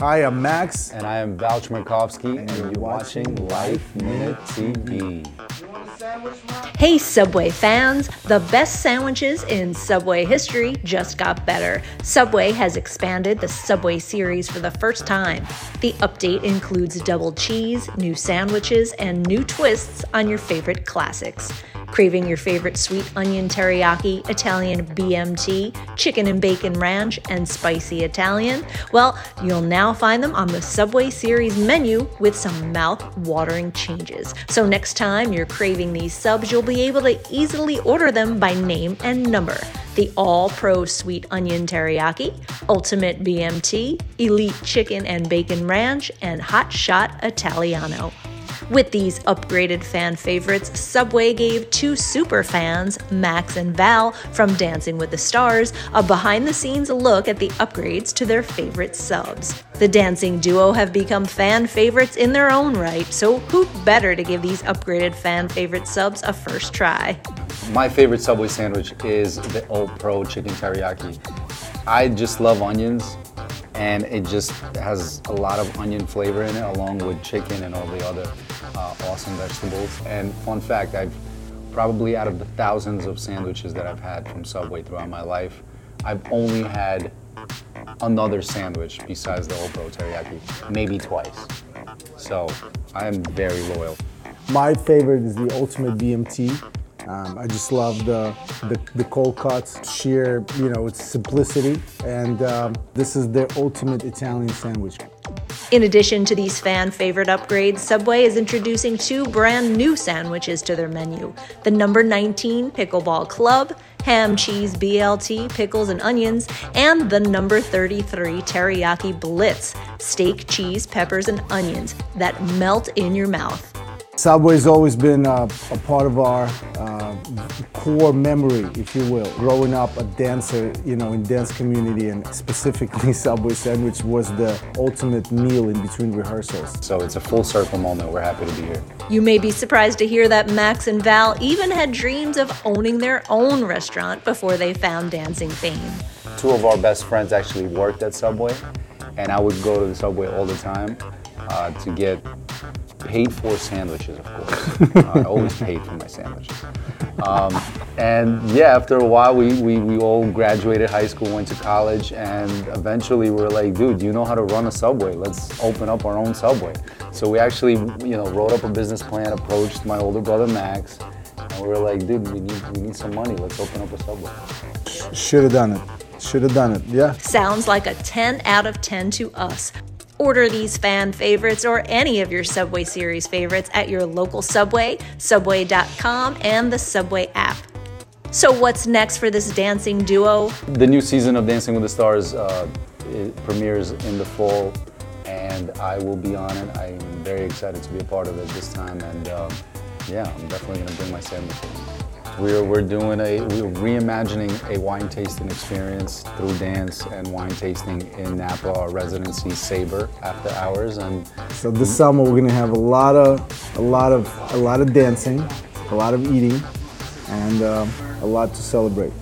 Hi, I'm Maks. And I am Val Chmerkovskiy, and, you're watching Life Minute TV. Hey, Subway fans! The best sandwiches in Subway history just got better. Subway has expanded the Subway series for the first time. The update includes double cheese, new sandwiches, and new twists on your favorite classics. Craving your favorite sweet onion teriyaki, Italian BMT, chicken and bacon ranch, and spicy Italian? Well, you'll now find them on the Subway Series menu with some mouth watering changes. So next time you're craving these subs, you'll be able to easily order them by name and number. The All Pro Sweet Onion Teriyaki, Ultimate BMT, Elite Chicken and Bacon Ranch, and Hot Shot Italiano. With these upgraded fan favorites, Subway gave two super fans, Maks and Val from Dancing with the Stars, a behind the scenes look at the upgrades to their favorite subs. The dancing duo have become fan favorites in their own right, so who better to give these upgraded fan favorite subs a first try? My favorite Subway sandwich is the All Pro Chicken Teriyaki. I just love onions and it just has a lot of onion flavor in it along with chicken and all the other uh, awesome vegetables. And fun fact, I've probably out of the thousands of sandwiches that I've had from Subway throughout my life, I've only had another sandwich besides the Pro Teriyaki, maybe twice. So I am very loyal. My favorite is the Ultimate BMT. Um, I just love the, the, the cold cuts, sheer, you know, its simplicity. And um, this is their ultimate Italian sandwich. In addition to these fan favorite upgrades, Subway is introducing two brand new sandwiches to their menu the number 19 Pickleball Club, ham, cheese, BLT, pickles, and onions, and the number 33 Teriyaki Blitz, steak, cheese, peppers, and onions that melt in your mouth. Subway's always been uh, a part of our uh, core memory, if you will. Growing up a dancer, you know, in dance community and specifically Subway sandwich was the ultimate meal in between rehearsals. So it's a full circle moment. We're happy to be here. You may be surprised to hear that Maks and Val even had dreams of owning their own restaurant before they found dancing fame. Two of our best friends actually worked at Subway, and I would go to the Subway all the time uh, to get paid for sandwiches, of course. uh, I always paid for my sandwiches. Um, and yeah, after a while, we, we, we all graduated high school, went to college, and eventually we are like, dude, do you know how to run a Subway? Let's open up our own Subway. So we actually, you know, wrote up a business plan, approached my older brother Maks, and we were like, dude, we need, we need some money. Let's open up a Subway. Should have done it. Should have done it, yeah. Sounds like a 10 out of 10 to us. Order these fan favorites or any of your Subway Series favorites at your local Subway, Subway.com, and the Subway app. So, what's next for this dancing duo? The new season of Dancing with the Stars uh, premieres in the fall, and I will be on it. I'm very excited to be a part of it this time, and um, yeah, I'm definitely going to bring my sandwich. We're, we're doing a, we're reimagining a wine tasting experience through dance and wine tasting in Napa, our residency Saber after hours. And so this summer we're gonna have a lot of, a lot of, a lot of dancing, a lot of eating, and um, a lot to celebrate.